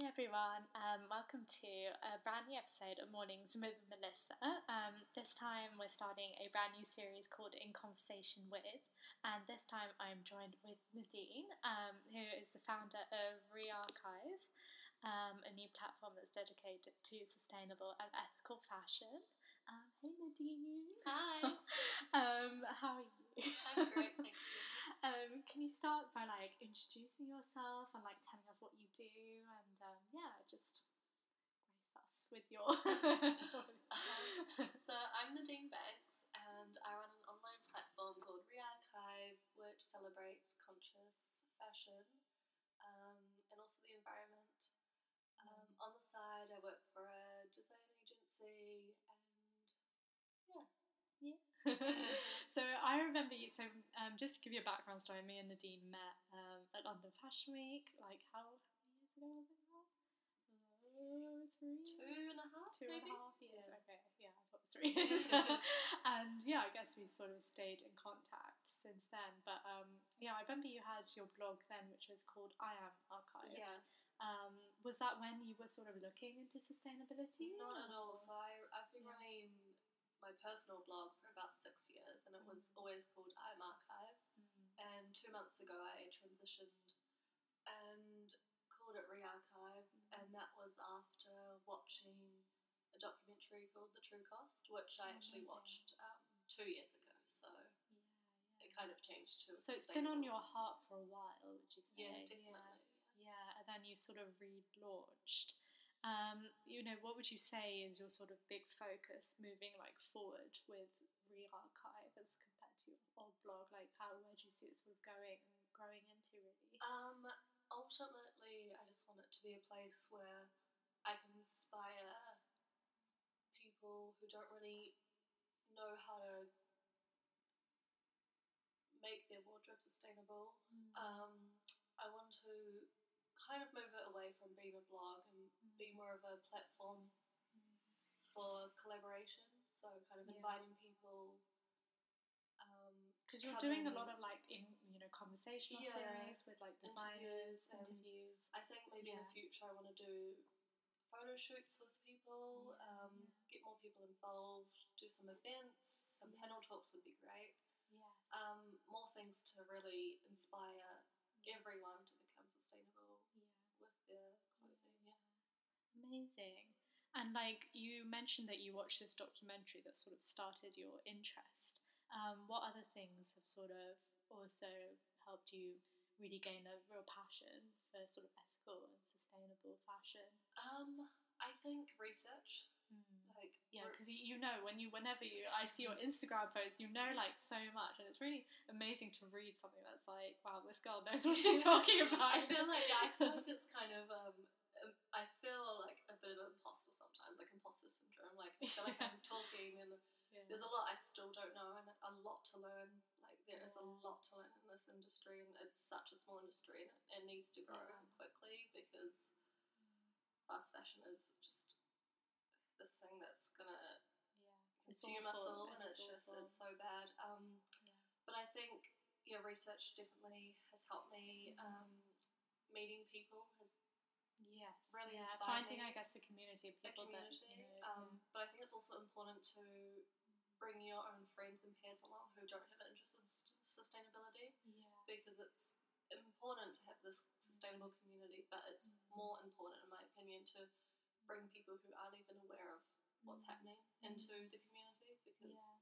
Hey everyone, um, welcome to a brand new episode of Mornings with Melissa. Um, this time we're starting a brand new series called In Conversation with, and this time I'm joined with Nadine, um, who is the founder of Re-Archive, um, a new platform that's dedicated to sustainable and ethical fashion. Um, hey Nadine. Hi. um, how are you? I'm great, thank you. Um, can you start by like introducing yourself and like telling us what you do and um, yeah, just grace us with your. So I'm Nadine Banks, and I run an online platform called Re-Archive, which celebrates conscious fashion um, and also the environment. Um, on the side, I work for a design agency, and so I remember you. So um, just to give you a background story, me and Nadine met um, at London Fashion Week. Like how many years ago was it now? Uh, three, two and a half, two and a half years. Yeah. Okay, yeah, I thought it was three years. and yeah, I guess we've sort of stayed in contact since then. But um, yeah, I remember you had your blog then, which was called I Am Archive. Yeah, Um, was that when you were sort of looking into sustainability? not at all. So I, I've been Yeah. running my personal blog for about six years, and it was Mm. always called I'm Archive. Mm. And two months ago, I transitioned and called it Re-Archive, and that was after watching a documentary called The True Cost, which I actually Amazing. watched um, two years ago. So Yeah, yeah. it kind of changed to. So it's been on your heart for a while, would you say? Yeah, definitely. Yeah, and then you sort of relaunched. Um, you know, what would you say is your sort of big focus moving like forward with Re-Archive as compared to your old blog? Like, how where do you see it sort of going and growing into really? Um, ultimately, I just want it to be a place where I can inspire people who don't really know how to make their wardrobe sustainable. Um, I want to kind of move it away from being a blog and be more of a platform for collaboration. So, kind of Yeah. inviting people. Um, Because to you're doing a lot of like in you know conversational Yeah, series with like designers, interviews and- interviews. I think maybe in the future I want to do photo shoots with people, Yeah, um, get more people involved, do some events, some Yeah. panel talks would be great. Yeah. Um, more things to really inspire everyone to become sustainable Yeah. with their clothing. Yeah. Amazing. And like you mentioned that you watched this documentary that sort of started your interest. Um, what other things have sort of also helped you really gain a real passion for sort of ethical and sustainable fashion? Um, I think research, like Yeah, because you, you know when you whenever you I see your Instagram posts, you know like so much, and it's really amazing to read something that's like, wow, this girl knows what she's talking about. I feel like I feel like it's kind of um, I feel like a bit of an imposter sometimes, like imposter syndrome. Like I feel like I'm talking and Yeah. there's a lot I still don't know and a lot to learn. Like there is a lot to learn in this industry, and it's such a small industry, and it, it needs to grow Yeah. quickly because fast fashion is just this thing that's gonna yeah. Consume us all, and it's just awful. it's so bad. Um, Yeah. but I think yeah, research definitely has helped me. Mm-hmm. Um, meeting people has Yes. really yeah, inspired finding. I guess, a community of a people community. that, you know, um, But I think it's also important to bring your own friends and peers along who don't have an interest in sustainability yeah. because it's important to have this sustainable community, but it's Mm. more important, in my opinion, to bring people who aren't even aware of what's Mm. happening into the community because Yeah.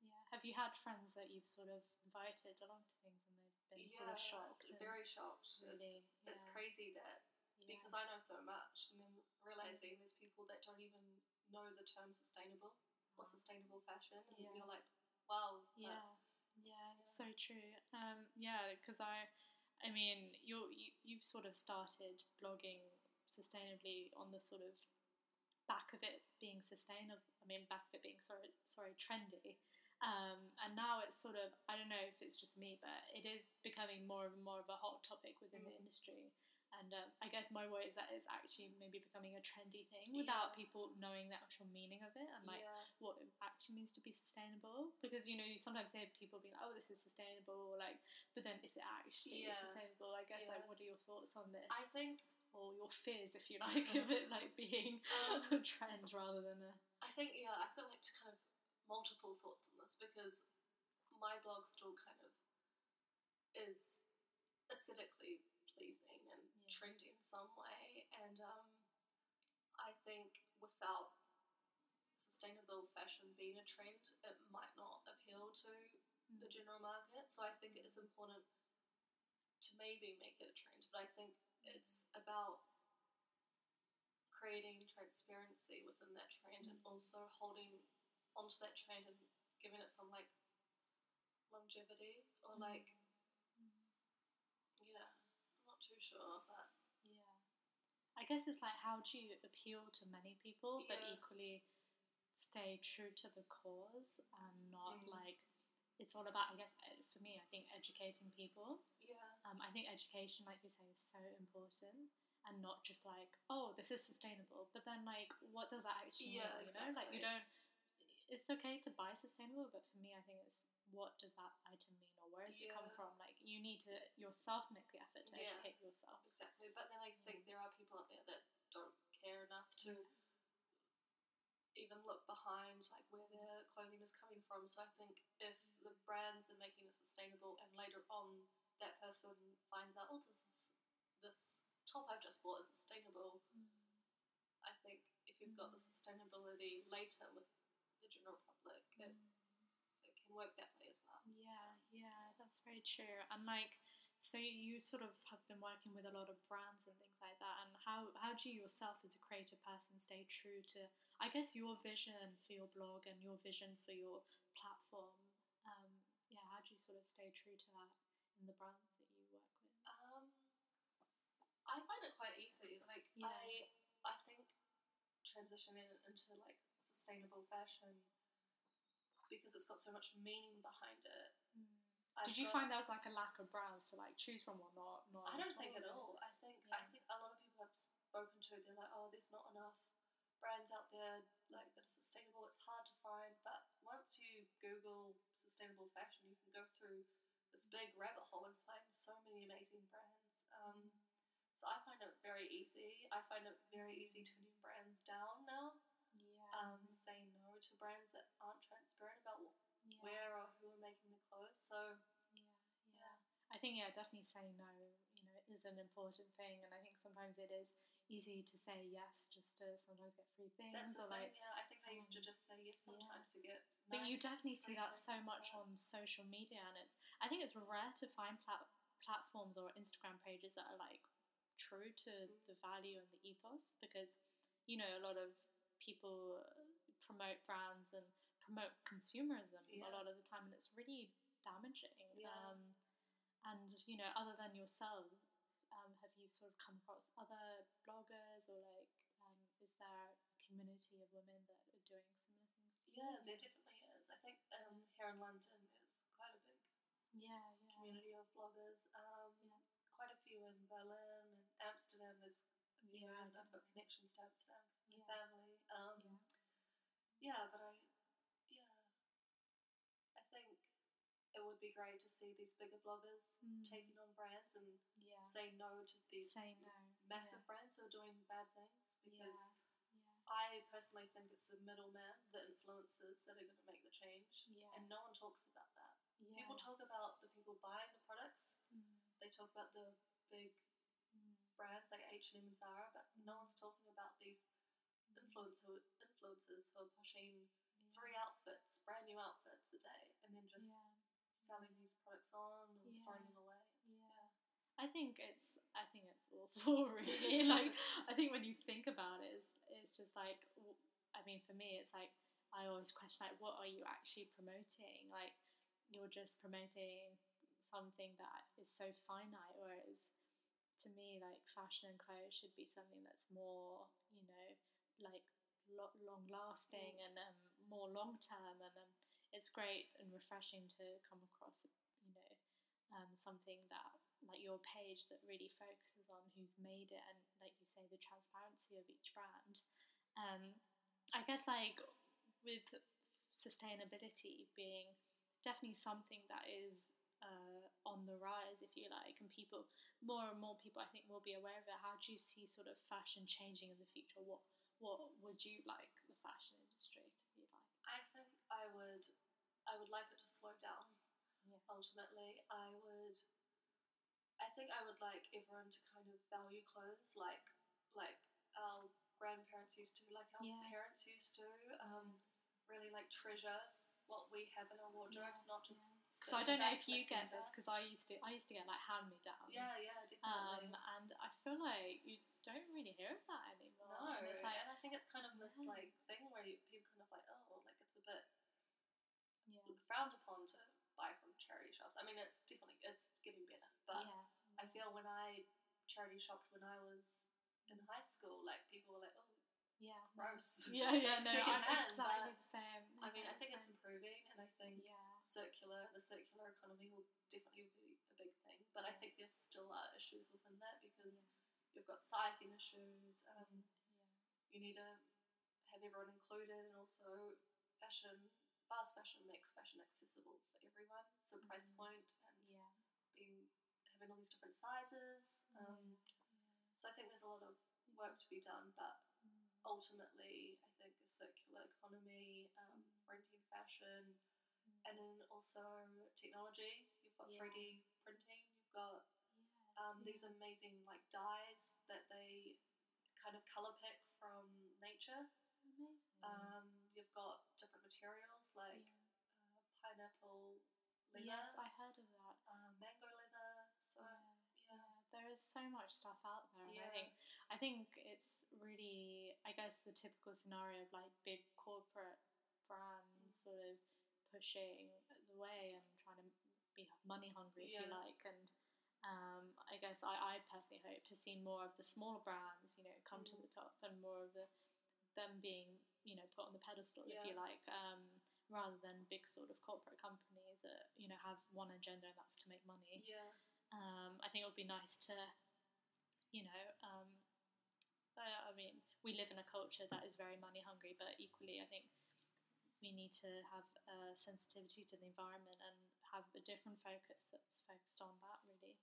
Yeah. Have you had friends that you've sort of invited along to things and they've been sort of shocked? very shocked. Really, It's, it's crazy that yeah. Because I know so much, and then realizing there's people that don't even know the term sustainable or sustainable fashion, and Yes. you're like, wow, Yeah, yeah, Yeah. so true. Um, yeah, because I, I mean, you're, you you've sort of started blogging sustainably on the sort of back of it being sustainable. I mean, back of it being sorry, sorry, trendy. Um, and now it's sort of I don't know if it's just me, but it is becoming more and more of a hot topic within the Mm. industry. And um, I guess my worry is that it's actually maybe becoming a trendy thing without Yeah. people knowing the actual meaning of it and like yeah, what it actually means to be sustainable. Because you know you sometimes hear people being like oh this is sustainable or like but then is it actually Yeah. sustainable? I guess like what are your thoughts on this? I think or your fears, if you like, of it like being Um, a trend rather than a I think yeah, I've got like kind of multiple thoughts on this because my blog still kind of is aesthetically pleasing and Yeah. trendy in some way, and um, I think without sustainable fashion being a trend, it might not appeal to the Mm. general market. So I think it is important to maybe make it a trend, but I think it's about creating transparency within that trend and Mm. also holding onto that trend and giving it some like longevity or Mm. like Mm. yeah, I'm not too sure, but Yeah. I guess it's like how do you appeal to many people but Yeah. equally stay true to the cause and not Mm. like it's all about I guess for me I think educating people. yeah, Um, I think education, like you say, is so important and not just like, oh, this is sustainable, but then like what does that actually Yeah, mean? You know? Like you exactly. don't it's okay to buy sustainable, but for me I think it's what does that item mean or where does it come from? Like you need to yourself make the effort to Yeah. educate yourself. exactly. But then I think there are people out there that don't care enough to even look behind like where their clothing is coming from. So I think if the brands are making it sustainable and later on that person finds out, oh, this is this top I've just bought is sustainable. I think if you've got the mm. sustainability later with the general public, it, mm. it can work that way as well. Yeah, yeah, that's very true. And like, so you sort of have been working with a lot of brands and things like that. And how how do you yourself, as a creative person, stay true to, I guess, your vision for your blog and your vision for your platform? Um, yeah, how do you sort of stay true to that in the brands that you work with? Um, I find it quite easy. Like Yeah. I, I think transitioning into like sustainable fashion because it's got so much meaning behind it. I've Did you got- find there was like a lack of brands to like choose from or not? not I don't think at all. I think I think a lot of people I've spoken to, they're like, oh, there's not enough brands out there like that are sustainable. It's hard to find, but once you Google sustainable fashion, you can go through this big rabbit hole and find so many amazing brands. Um, so I find it very easy. I find it very easy turning brands down now. Yeah. Um, saying no to brands that aren't transparent about yeah. where or who are making the clothes. So Yeah, yeah. I think yeah, definitely saying no, you know, is an important thing, and I think sometimes it is easy to say yes just to sometimes get free things that's the or thing. like. yeah, I think I used to um, just say yes yeah. sometimes to get. But you definitely see that so much but- on social media, and it's I think it's rare to find plat- platforms or Instagram pages that are like true to Mm. the value and the ethos because you know a lot of people promote brands and promote consumerism Yeah. a lot of the time, and it's really damaging. Yeah. Um, and you know, other than yourself, um, have you sort of come across other bloggers or like, um, is there a community of women that are doing similar things? Yeah, there definitely is. I think um, here in London is quite a big Yeah, yeah. community of bloggers. Um, Yeah. Quite a few in Berlin and Amsterdam. There's Yeah. I've got connections to Amsterdam my Yeah. family. Um, Yeah. yeah, but I, yeah, I think it would be great to see these bigger bloggers Mm. taking on brands and Yeah. say no to these Say no. massive brands who are doing bad things because Yeah. I personally think it's the middleman, the influencers that are going to make the change, Yeah. and no one talks about that. Yeah. People talk about the people buying the products. Mm. They talk about the big Mm. brands like H and M and Zara, but no one's talking about these influencer influencers who are pushing Yeah. three outfits, brand new outfits a day, and then just Yeah. Selling these products on or Yeah. throwing them away. It's, Yeah. I think it's I think it's awful really like I think when you think about it it's, it's just like I mean for me it's like I always question like what are you actually promoting like you're just promoting something that is so finite whereas to me like fashion and clothes should be something that's more you know like lo- long lasting and um, more long term and um, it's great and refreshing to come across you know um, something that like your page that really focuses on who's made it and like you say the transparency of each brand um, i guess like with sustainability being definitely something that is uh, on the rise, if you like, and people more and more people I think will be aware of it. How do you see sort of fashion changing in the future? What what would you like the fashion industry to be like? I think I would I would like it to slow down. Yeah. Ultimately, I would. I think I would like everyone to kind of value clothes like like our grandparents used to, like our Yeah. parents used to. Um, really like treasure what we have in our wardrobes, not just. Because I don't know if you get this, because. I used to I used to get like hand me downs. Yeah, yeah, Um, definitely. and I feel like you don't really hear of that anymore. no, and it's like and I think it's kind of this like thing where you, people kind of like, oh, like it's a bit yeah, frowned upon to buy from charity shops. I mean, it's definitely it's getting better, but yeah, I feel when I charity shopped when I was in high school, like people were like, oh, yeah, gross. yeah, yeah. No, I'm Secondhand, exactly but, the same. I mean, I think it's improving, and I think yeah, circular, the circular economy will definitely be a big thing. But I think there's still are issues within that because yeah, you've got sizing issues. Um, yeah. you need to have everyone included, and also fashion, fast fashion makes fashion accessible for everyone. So price Mhm. point and yeah. being having all these different sizes. Um, so I think there's a lot of work to be done, but ultimately, I think a circular economy, um, renting fashion, and then also technology. You've got Yeah. 3D printing. You've got um, these amazing like dyes that they kind of color pick from nature. amazing. Um, you've got different materials like uh, pineapple leather, Yes, I heard of that. uh, mango leather. So yeah. yeah, there is so much stuff out there, I Yeah. think I think it's really, I guess, the typical scenario of like big corporate brands sort of pushing the way and trying to be money hungry, if you Yeah. like, and. Um, I guess I, I personally hope to see more of the smaller brands, you know, come to Mm. the top and more of the them being, you know, put on the pedestal, if you like, um, rather than big sort of corporate companies that you know have one agenda and that's to make money. yeah, Um, I think it would be nice to, you know, um, I, I mean, we live in a culture that is very money hungry, but equally, I think we need to have a sensitivity to the environment and have a different focus that's focused on that, really.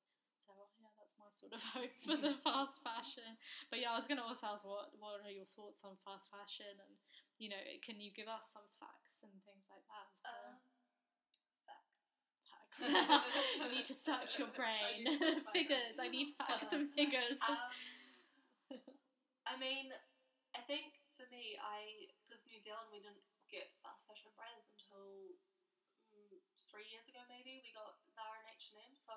So yeah, that's my sort of hope for the fast fashion. But yeah, I was going to also ask what what are your thoughts on fast fashion, and you know, can you give us some facts and things like that? Um, facts. facts. you need to search your brain. find figures. I need facts and figures. Um, I mean, I think for me, I because New Zealand we didn't get fast fashion brands until mm, three years ago, maybe we got Zara and H and M. So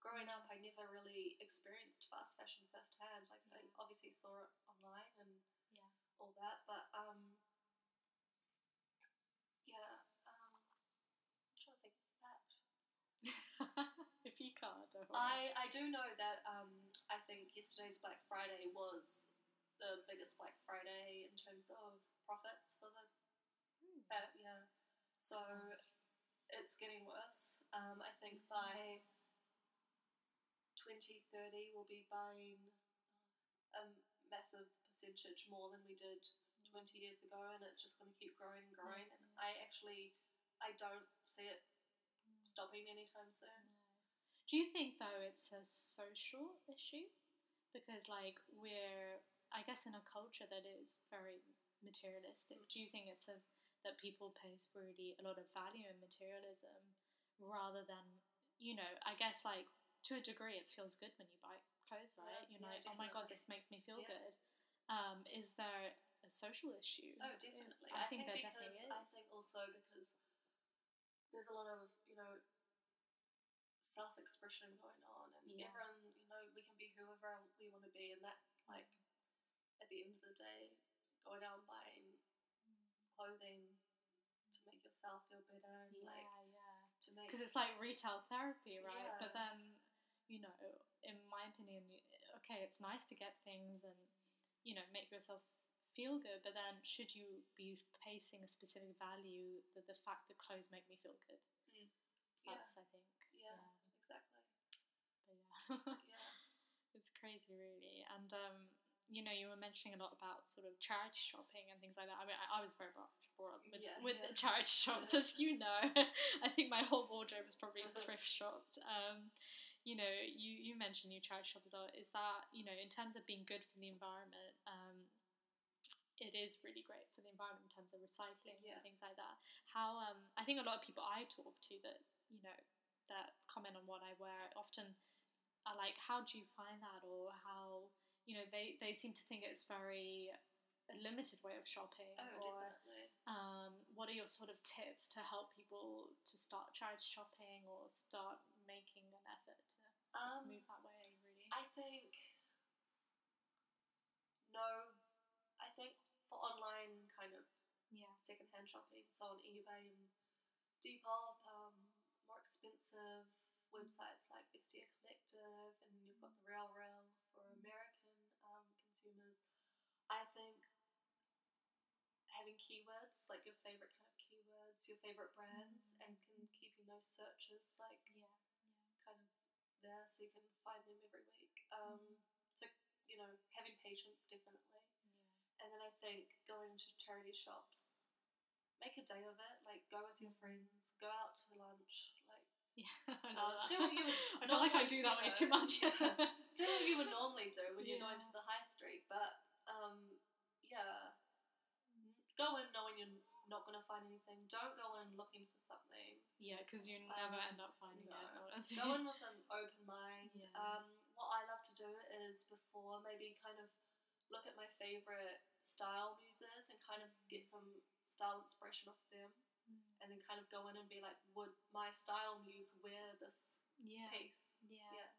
growing up, I never really experienced fast fashion firsthand. Like I obviously saw it online and Yeah. all that, but um, yeah. Um, I'm trying to think of that. if you can't, don't. I, I do know that um, I think yesterday's Black Friday was the biggest Black Friday in terms of profits for the uh, yeah. So it's getting worse. Um, I think by 2030 we'll be buying um, a massive percentage more than we did 20 years ago, and it's just going to keep growing and growing. And mm-hmm. I actually I don't see it stopping anytime soon. Do you think though it's a social issue? Because like we're, I guess, in a culture that is very materialistic. Do you think it's a that people place really a lot of value in materialism rather than you know? I guess like to a degree it feels good when you buy clothes, Yeah, right? You're yeah, like, oh my god, this makes me feel Yeah. good. Um, is there a social issue? Oh, definitely. I, I, think, there because definitely is. I think also because there's a lot of you know self-expression going on, and Yeah. everyone you know we can be whoever we want to be, and that like at the end of the day, going out and buying clothing to make yourself feel better, and yeah, like yeah. to make because it's like retail therapy, right? But then, you know, in my opinion, okay, it's nice to get things and you know make yourself feel good, but then should you be placing a specific value that the fact that clothes make me feel good? yeah, That's I think. yeah, exactly, But yeah. yeah. it's crazy, really. And um, you know, you were mentioning a lot about sort of charity shopping and things like that. I mean, I, I was very much brought up with, Yeah, with yeah. the charity shops, as you know. I think my whole wardrobe is probably thrift shopped. Um, you know, you, you mentioned you charity shop as well. Is that, you know, in terms of being good for the environment, um, it is really great for the environment in terms of recycling Yeah. and things like that. How, um, I think a lot of people I talk to that, you know, that comment on what I wear often are like, how do you find that? Or how, you know, they, they seem to think it's very a limited way of shopping. Oh, or definitely. um, what are your sort of tips to help people to start charity shopping or start making an effort Um, move that way, really? I think no. I think for online kind of yeah. secondhand shopping, so on eBay and Depop, um, more expensive websites like Vestiaire Collective, and then you've got the RealReal for American um, consumers. I think having keywords like your favorite kind of keywords, your favorite brands, and can keeping those searches like Yeah. kind of there so you can find them every week. Um, so you know, having patience definitely. And then I think going to charity shops, make a day of it. Like go with your friends, go out to lunch. Like Yeah. I um, know do what you I feel like I do that you way too much. do what you would normally do when you're going to the high street. But um, yeah, go in knowing you're not going to find anything. Don't go in looking for something. yeah, because you never Um, end up finding no. it. honestly. Go in with an open mind. Yeah. Um, what I love to do is before maybe kind of look at my favorite style muses and kind of get some style inspiration off them, Mm. and then kind of go in and be like, would my style muse wear this Yeah. piece? Yeah. Yeah.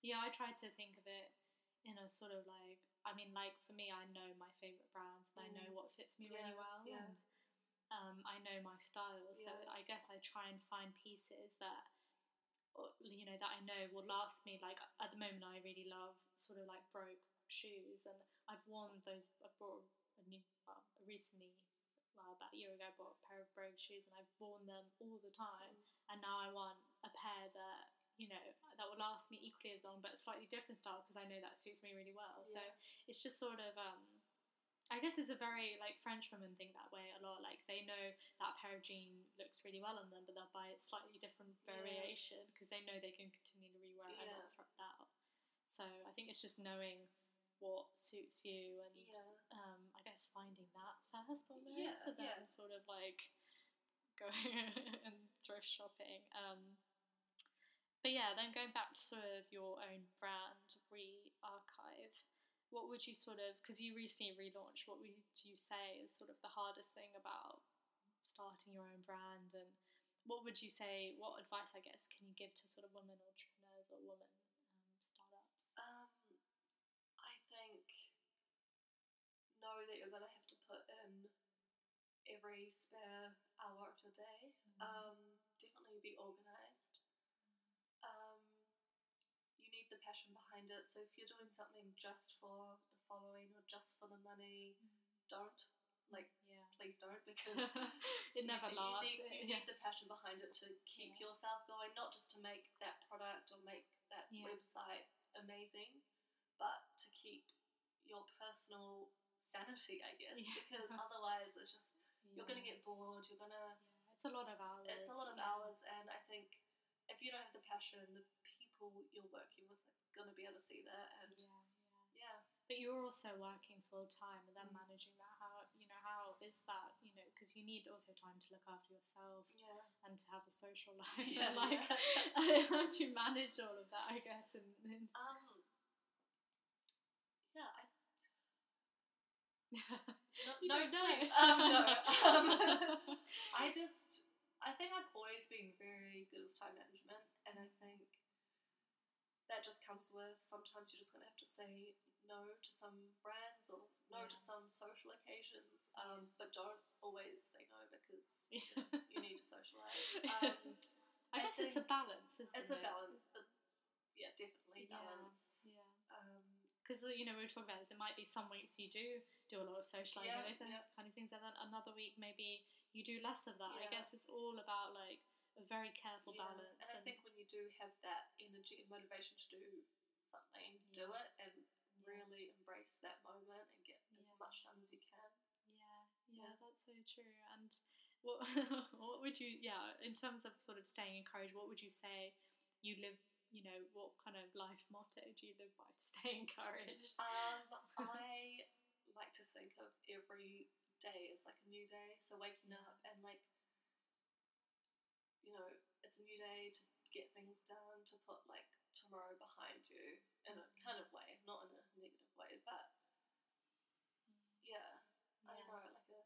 Yeah, I tried to think of it in a sort of like, I mean, like for me, I know my favorite brands and I know Mm. what fits me really well, yeah. and um, I know my style. So Yeah. I guess I try and find pieces that, you know, that I know will last me. Like at the moment, I really love sort of like brogue shoes, and I've worn those. I bought a new, well, recently. Well, about a year ago, I bought a pair of brogue shoes, and I've worn them all the time and now I want a pair that you know that will last me equally as long, but a slightly different style because I know that suits me really well. So it's just sort of, um, I guess it's a very like French women think that way a lot. Like they know that pair of jean looks really well on them, but they'll buy a slightly different variation because they know they can continually rewear it and not throw it out. So I think it's just knowing what suits you and Yeah. um, I guess finding that first almost, Yeah, and then yeah. sort of like going and thrift shopping. Um, but yeah, then going back to sort of your own brand re-archive, what would you sort of because you recently relaunched? What would you say is sort of the hardest thing about starting your own brand, and what would you say? What advice, I guess, can you give to sort of women entrepreneurs or women um, startups? Um, I think know that you're gonna have to put in every spare hour of your day. Um, definitely be organized. Um, you need the passion behind it. So if you're doing something just for the following or just for the money, mm-hmm. don't. Like, yeah, please don't because it never you, lasts. You need, you yeah. need the passion behind it to keep Yeah. yourself going, not just to make that product or make that website amazing, but to keep your personal sanity, I guess. Because otherwise, it's just you're gonna get bored. You're gonna. Yeah, it's a lot of hours. It's a lot of hours, and I think if you don't have the passion, the people you're working with are gonna be able to see that, and Yeah, yeah. yeah, But you're also working full time and then Mm. managing that. How you know how is that? You know, because you need also time to look after yourself yeah. and to have a social life. Yeah, and like, yeah. how do you manage all of that? I guess. And, and Um. Yeah, I no, no sleep. Um, no. Um, I just, I think I've always been very good with time management, and I think that just comes with sometimes you're just going to have to say no to some brands or no to some social occasions, um, but don't always say no because Yeah. you need to socialize. Um, I I guess it's a balance, isn't it's a balance, yeah, definitely Yeah. balance. Yeah. Um, Because you know we were talking about this. It might be some weeks you do do a lot of socializing, Yeah, those yeah. kind of things, and then another week maybe you do less of that. I guess it's all about like a very careful yeah. balance. And, and, I think when you do have that energy and motivation to do something, yeah. do it and really embrace that moment and get as much done as you can. Yeah, yeah, that's so true. And what what would you yeah in terms of sort of staying encouraged? What would you say you live? You know, what kind of life motto do you live by to stay encouraged? Um, I like to think of every day as like a new day. So waking up and like you know, it's a new day to get things done, to put like tomorrow behind you in a mm-hmm. kind of way, not in a negative way, but mm. yeah, I don't know, like a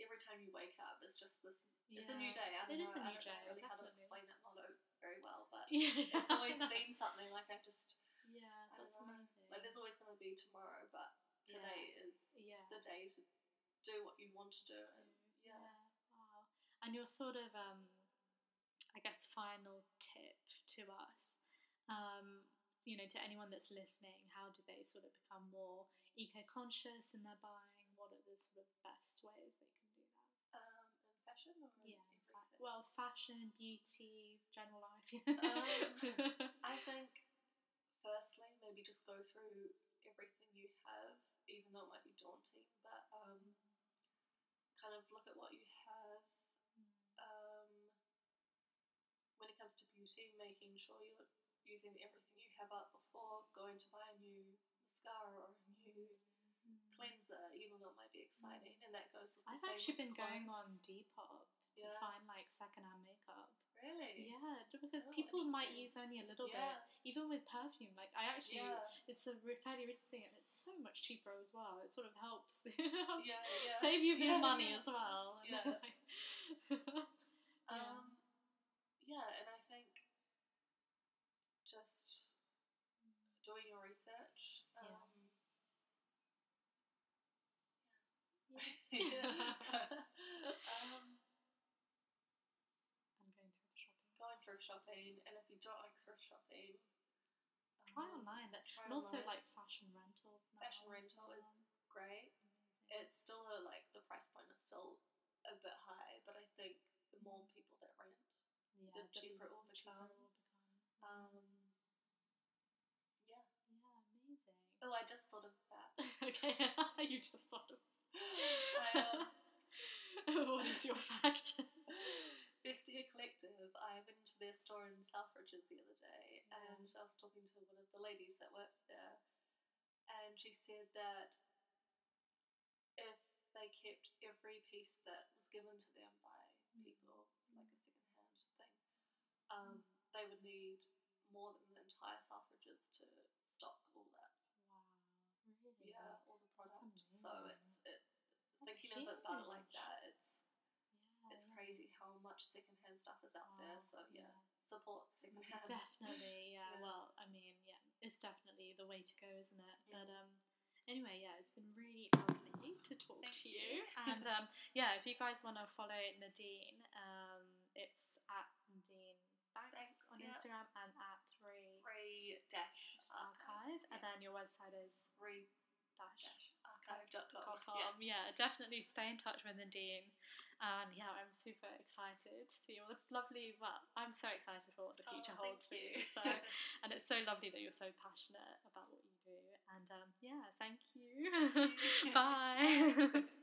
every time you wake up, it's just this. Yeah. It's a new day. I don't It know. is a I new don't day, really how to explain that motto very well, but Yeah. it's always been something like I just Yeah, that's amazing. like there's always going to be tomorrow, but today is yeah. the day to do what you want to do. And Yeah. yeah, Wow. And your sort of, um, I guess, final tip to us, um, you know, to anyone that's listening, how do they sort of become more eco-conscious in their buying? What are the sort of best ways they can do that? um, in fashion or Yeah. everything. Well, fashion, beauty, general life. Um, I think firstly maybe just go through everything you have, even though it might be daunting, but um, kind of look at what you have. Um, when it comes to beauty, making sure you're using everything you have up before going to buy a new mascara or a new cleanser, even though it might be exciting, and that goes with. The I've actually been going on. Depop to Yeah. find like secondhand makeup. Really? Yeah, because Oh, people might use only a little Yeah. bit, even with perfume. Like I actually, Yeah. it's a fairly recent thing, and it's so much cheaper as well. It sort of helps, helps save you a bit of money as well. Yeah. Yeah. Um, yeah, and I think just doing your research. Yeah. Um, Yeah. yeah. so, um, and going thrift shopping. going thrift shopping, and if you don't like thrift shopping, Try um, online. That try and also online. like fashion rentals. Fashion as rental is great. Amazing. It's still a, like the price point is still a bit high, but I think the more people that rent, yeah, the cheaper it will the cheaper it will become. um, yeah. yeah, amazing. Oh, I just thought of that. okay, you just thought of. Um, what is your fact? Vestiaire Collective, I went to their store in Selfridges the other day and I was talking to one of the ladies that worked there and she said that if they kept every piece that was given to them by Mm. people, like a second hand thing, um, they would need more than the entire Selfridges to stock all that. wow, really? Yeah, all the product. So it, Of it like that, it's Yeah, it's yeah. crazy how much secondhand stuff is out there. So yeah, support secondhand. Definitely, yeah. Yeah. Well, I mean, yeah, it's definitely the way to go, isn't it? But um, anyway, yeah, it's been really lovely to talk Thank to you. you. and um, yeah, if you guys want to follow Nadine, um, it's at Nadine Banks Banks, on yeah. Instagram and at Re Re dash Archive, and yeah. then your website is Re dash dash Yeah. Yeah. definitely stay in touch with Nadine. And yeah, I'm super excited to see all the lovely. Well, I'm so excited for what the Oh, future thank holds for you. you. So, and it's so lovely that you're so passionate about what you do. And um, yeah, thank you. Bye.